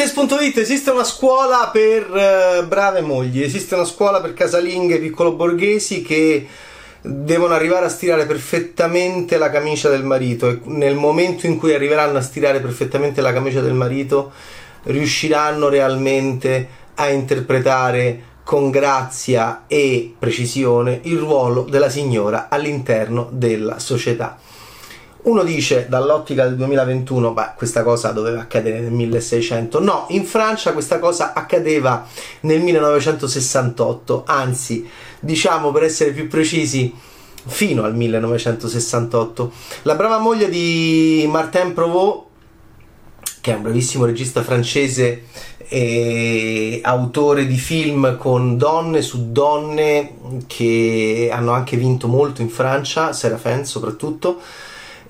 Test.it esiste una scuola per uh, brave mogli, esiste una scuola per casalinghe piccolo borghesi che devono arrivare a stirare perfettamente la camicia del marito e nel momento in cui arriveranno a stirare perfettamente la camicia del marito riusciranno realmente a interpretare con grazia e precisione il ruolo della signora all'interno della società. Uno dice dall'ottica del 2021, beh, questa cosa doveva accadere nel 1600. No, in Francia questa cosa accadeva nel 1968, anzi, diciamo per essere più precisi, fino al 1968. La brava moglie di Martin Provost, che è un bravissimo regista francese e autore di film con donne su donne che hanno anche vinto molto in Francia, Serafin soprattutto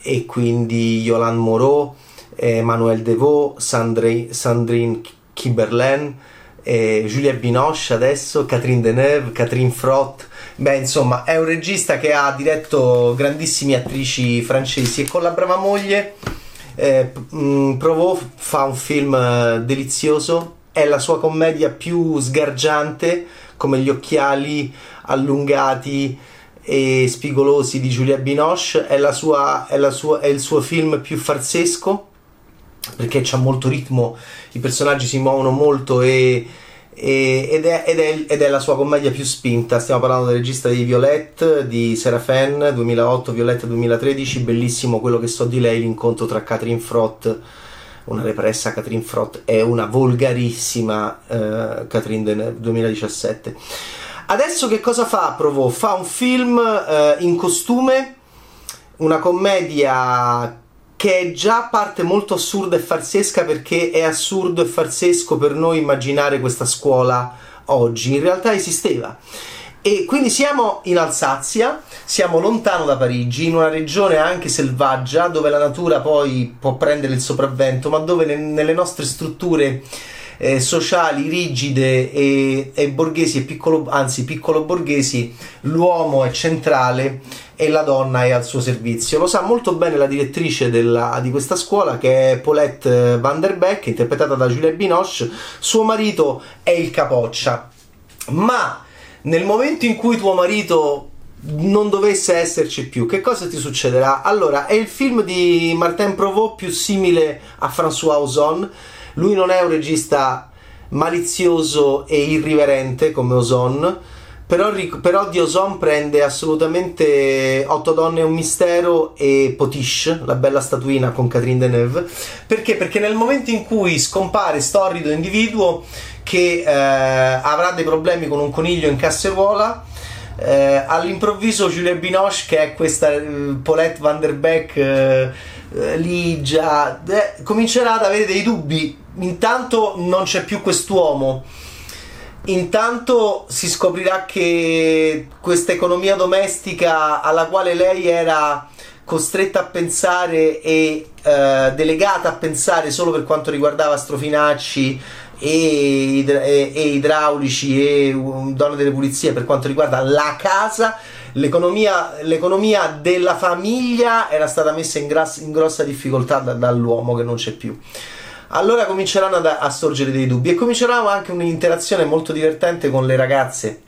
e quindi Yolande Moreau, Emmanuel Devaux, Sandrine, Sandrine Kiberlen, eh, Julia Binoche adesso, Catherine Deneuve, Catherine Frott. Beh, insomma, è un regista che ha diretto grandissime attrici francesi e con la brava moglie eh, mh, Provo fa un film eh, delizioso. È la sua commedia più sgargiante, come gli occhiali allungati e spigolosi di Giulia Binoche è, sua, è, sua, è, il suo film più farsesco perché c'è molto ritmo, i personaggi si muovono molto e, e, ed, è, ed, ed, è, la sua commedia più spinta. Stiamo parlando del regista di Violette di Serafin 2008, Violette 2013. Bellissimo quello che so di lei, l'incontro tra Catherine Frott, una repressa Catherine Frott, e una volgarissima uh, Catherine Deneuve 2017. Adesso che cosa fa Provo? Fa un film eh, in costume, una commedia che è già parte molto assurda e farsesca perché è assurdo e farsesco per noi immaginare questa scuola oggi. In realtà esisteva. E quindi siamo in Alsazia, siamo lontano da Parigi, in una regione anche selvaggia, dove la natura poi può prendere il sopravvento, ma dove ne, nelle nostre strutture eh, sociali rigide e, e borghesi e piccolo, anzi piccolo borghesi, l'uomo è centrale e la donna è al suo servizio. Lo sa molto bene la direttrice della, di questa scuola che è Paulette Van der Beek, interpretata da Juliette Binoche. Suo marito è il capoccia. Ma nel momento in cui tuo marito non dovesse esserci più, che cosa ti succederà? Allora, è il film di Martin Provost più simile a François Ozon lui non è un regista malizioso e irriverente come Ozon, però, però di Ozon prende assolutamente Otto donne e un mistero e Potiche, la bella statuina con Catherine Deneuve. Perché? Perché nel momento in cui scompare storido individuo che eh, avrà dei problemi con un coniglio in casseruola, eh, all'improvviso Julia Binoche, che è questa eh, Paulette Van der Beek eh, eh ligia, eh, comincerà ad avere dei dubbi intanto non c'è più quest'uomo. Intanto si scoprirà che questa economia domestica alla quale lei era costretta a pensare e eh, delegata a pensare solo per quanto riguardava strofinacci e, e, e idraulici e um, donne delle pulizie per quanto riguarda la casa l'economia, l'economia della famiglia era stata messa in, gras- in grossa difficoltà da, dall'uomo che non c'è più allora cominceranno ad, a sorgere dei dubbi e comincerà anche un'interazione molto divertente con le ragazze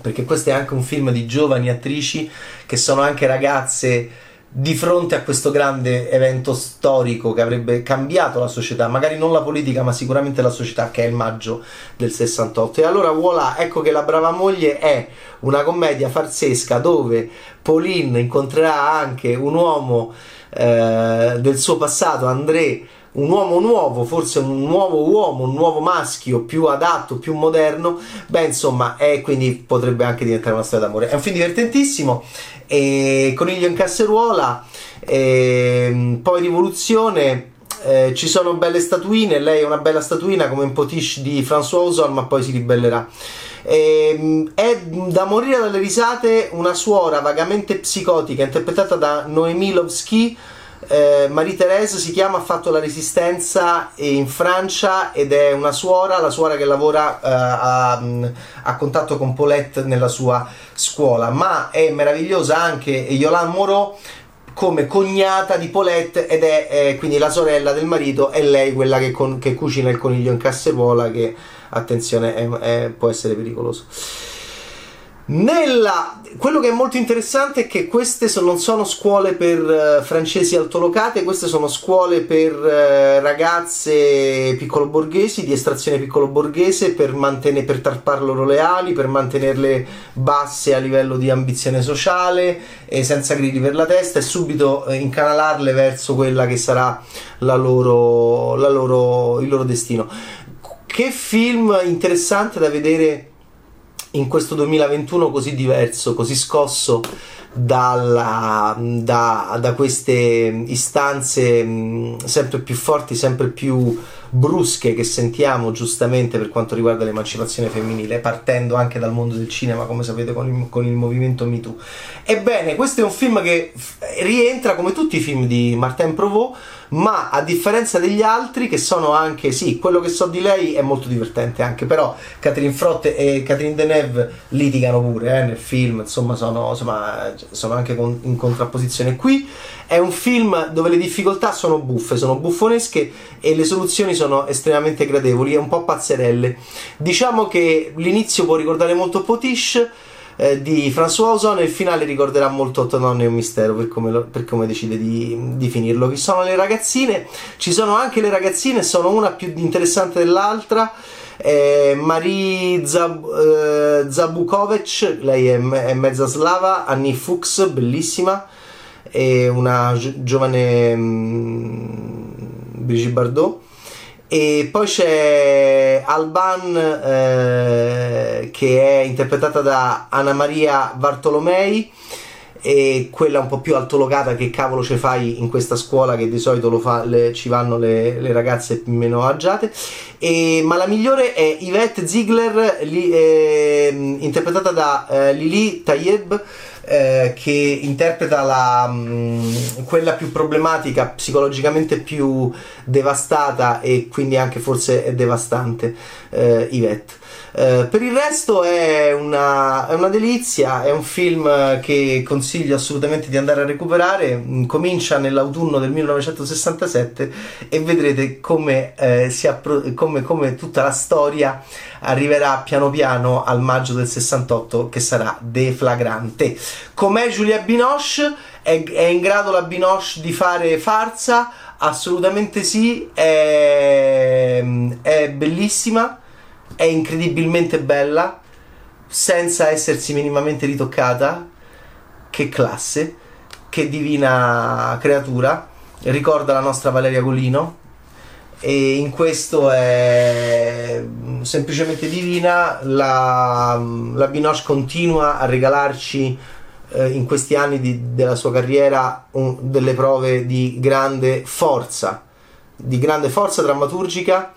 perché questo è anche un film di giovani attrici che sono anche ragazze di fronte a questo grande evento storico che avrebbe cambiato la società, magari non la politica, ma sicuramente la società, che è il maggio del 68. E allora voilà, ecco che La brava moglie è una commedia farsesca dove Pauline incontrerà anche un uomo eh, del suo passato, André, un uomo nuovo, forse un nuovo uomo, un nuovo maschio più adatto, più moderno, beh insomma, e quindi potrebbe anche diventare una storia d'amore. È un film divertentissimo, e Coniglio in casseruola, e, poi rivoluzione. Eh, ci sono belle statuine, lei è una bella statuina come un potiche di François Ozon, ma poi si ribellerà. Eh, è da morire dalle risate una suora vagamente psicotica interpretata da Noémie Lovski eh, Marie-Thérèse si chiama, ha fatto la resistenza in Francia ed è una suora, la suora che lavora eh, a, a, contatto con Paulette nella sua scuola, ma è meravigliosa anche Yolande Moreau come cognata di Paulette ed è, è, quindi la sorella del marito è lei quella che, con, che cucina il coniglio in casseruola che attenzione è, è, può essere pericoloso nella, quello che è molto interessante è che queste sono, non sono scuole per uh, francesi altolocate, queste sono scuole per uh, ragazze piccolo-borghesi, di estrazione piccolo-borghese, per, mantenere, per tarpar loro le ali, per mantenerle basse a livello di ambizione sociale e senza grilli per la testa e subito uh, incanalarle verso quella che sarà la loro, la loro, il loro destino. Che film interessante da vedere in questo 2021 così diverso, così scosso dalla, da, da, queste istanze sempre più forti, sempre più brusche che sentiamo giustamente per quanto riguarda l'emancipazione femminile, partendo anche dal mondo del cinema, come sapete, con il, con il movimento MeToo. Ebbene, questo è un film che rientra come tutti i film di Martin Provost ma a differenza degli altri che sono anche, sì, quello che so di lei è molto divertente anche, però Catherine Frotte e Catherine Deneuve litigano pure eh, nel film, insomma sono, insomma, sono anche con, in contrapposizione. Qui è un film dove le difficoltà sono buffe, sono buffonesche e le soluzioni sono estremamente gradevoli e un po' pazzerelle. Diciamo che l'inizio può ricordare molto Potiche, eh, di François Ozon e il finale ricorderà molto Otto Nonne e un mistero per come, lo, per come decide di, di, finirlo. Chi sono le ragazzine? Ci sono anche le ragazzine, sono una più interessante dell'altra. Eh, Marie Zab, eh, Zabukovic, lei è, è, mezza slava, Annie Fuchs, bellissima, e una gi- giovane mm, Brigitte Bardot e poi c'è Alban eh, che è interpretata da Anna Maria Bartolomei e quella un po' più altolocata che cavolo ci fai in questa scuola che di solito fa, le, ci vanno le, le, ragazze meno agiate. E, ma la migliore è Yvette Ziegler li, eh, interpretata da eh, Lili Tayeb eh, che interpreta la, mh, mm, quella più problematica, psicologicamente più devastata e quindi anche forse è devastante, eh, Yvette. Uh, per il resto è una, è una, delizia, è un film che consiglio assolutamente di andare a recuperare. Mm, comincia nell'autunno del 1967 e vedrete come, eh, appro- come, come tutta la storia arriverà piano piano al maggio del 68 che sarà deflagrante. Com'è Giulia Binoche? È, è in grado la Binoche di fare farsa? Assolutamente sì, è, è bellissima è incredibilmente bella senza essersi minimamente ritoccata. Che classe, che divina creatura. Ricorda la nostra Valeria Golino e in questo è semplicemente divina. La, la Binoche continua a regalarci eh, in questi anni di, della sua carriera un, delle prove di grande forza, di grande forza drammaturgica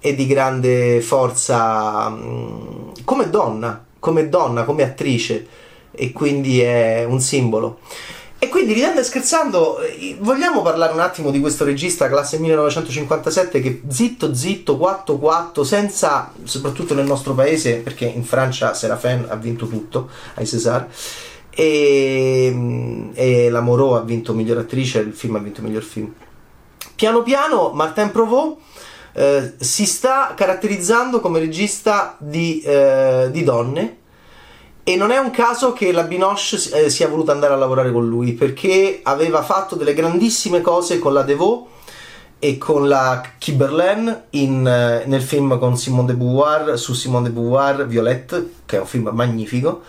e di grande forza mm, come donna, come donna, come attrice e quindi è un simbolo. E quindi ridendo e scherzando, eh, vogliamo parlare un attimo di questo regista classe 1957 che zitto zitto 4-4 senza, soprattutto nel nostro paese, perché in Francia Serafin ha vinto tutto ai César e, mm, e la Moreau ha vinto miglior attrice, il film ha vinto miglior film. Piano piano Martin Provost eh, si sta caratterizzando come regista di, eh, di, donne e non è un caso che la Binoche eh, sia voluta andare a lavorare con lui perché aveva fatto delle grandissime cose con la Devaux e con la Kiberlen in, eh, nel film con Simone de Beauvoir su Simone de Beauvoir Violette che è un film magnifico.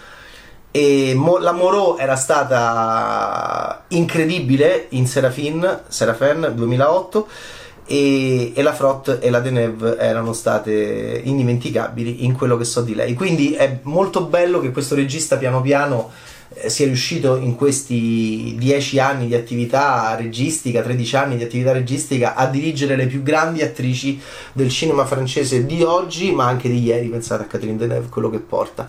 E Mo- la Moreau era stata incredibile in Serafin, Serafin 2008 e, e, la Frott e la Deneuve erano state indimenticabili in quello che so di lei. Quindi è molto bello che questo regista piano piano eh, sia riuscito in questi 10 anni di attività registica, 13 anni di attività registica, a dirigere le più grandi attrici del cinema francese di oggi, ma anche di ieri. Pensate a Catherine Deneuve, quello che porta.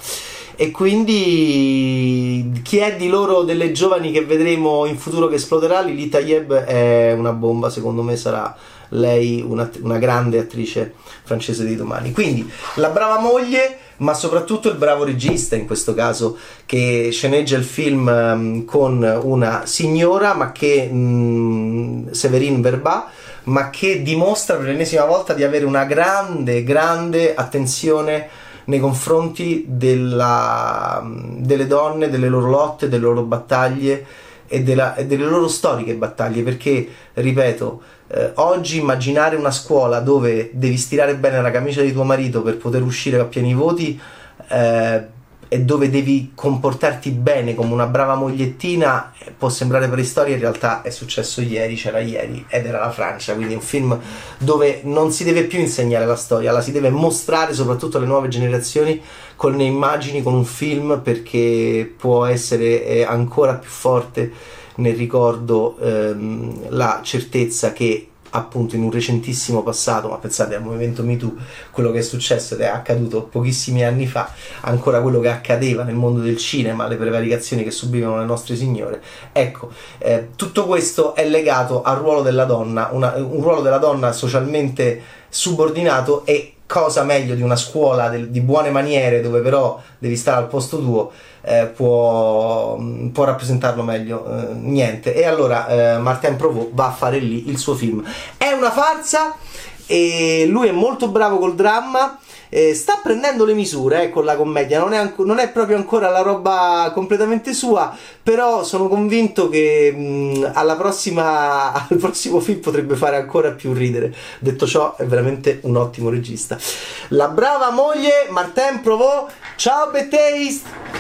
e quindi chi è di loro delle giovani che vedremo in futuro che esploderà Lili Tayeb è una bomba secondo me sarà lei una, una grande attrice francese di domani. Quindi la brava moglie ma soprattutto il bravo regista in questo caso che sceneggia il film um, con una signora ma che um, Severine Verba ma che dimostra per l'ennesima volta di avere una grande grande attenzione nei confronti della, delle donne, delle loro lotte, delle loro battaglie e, della, e delle loro storiche battaglie, perché, ripeto, eh, oggi immaginare una scuola dove devi stirare bene la camicia di tuo marito per poter uscire a pieni voti eh, e dove devi comportarti bene come una brava mogliettina può sembrare preistoria, in realtà è successo ieri, c'era ieri ed era la Francia, quindi un film dove non si deve più insegnare la storia, la si deve mostrare soprattutto alle nuove generazioni con le immagini, con un film perché può essere eh, ancora più forte nel ricordo ehm, la certezza che appunto in un recentissimo passato, ma pensate al movimento MeToo, quello che è successo ed è accaduto pochissimi anni fa, ancora quello che accadeva nel mondo del cinema, le prevaricazioni che subivano le nostre signore. Ecco, eh, tutto questo è legato al ruolo della donna, una, un ruolo della donna socialmente subordinato e cosa meglio di una scuola del, di buone maniere dove però devi stare al posto tuo eh, può, può, rappresentarlo meglio eh, niente. E allora eh, Martin Provost va a fare lì il suo film. È una farsa e lui è molto bravo col dramma eh, sta prendendo le misure eh, con la commedia, non è, anco, non è, proprio ancora la roba completamente sua, però sono convinto che mh, prossima, al prossimo film potrebbe fare ancora più ridere. Detto ciò, è veramente un ottimo regista. La brava moglie Martin Provost, ciao Betaste!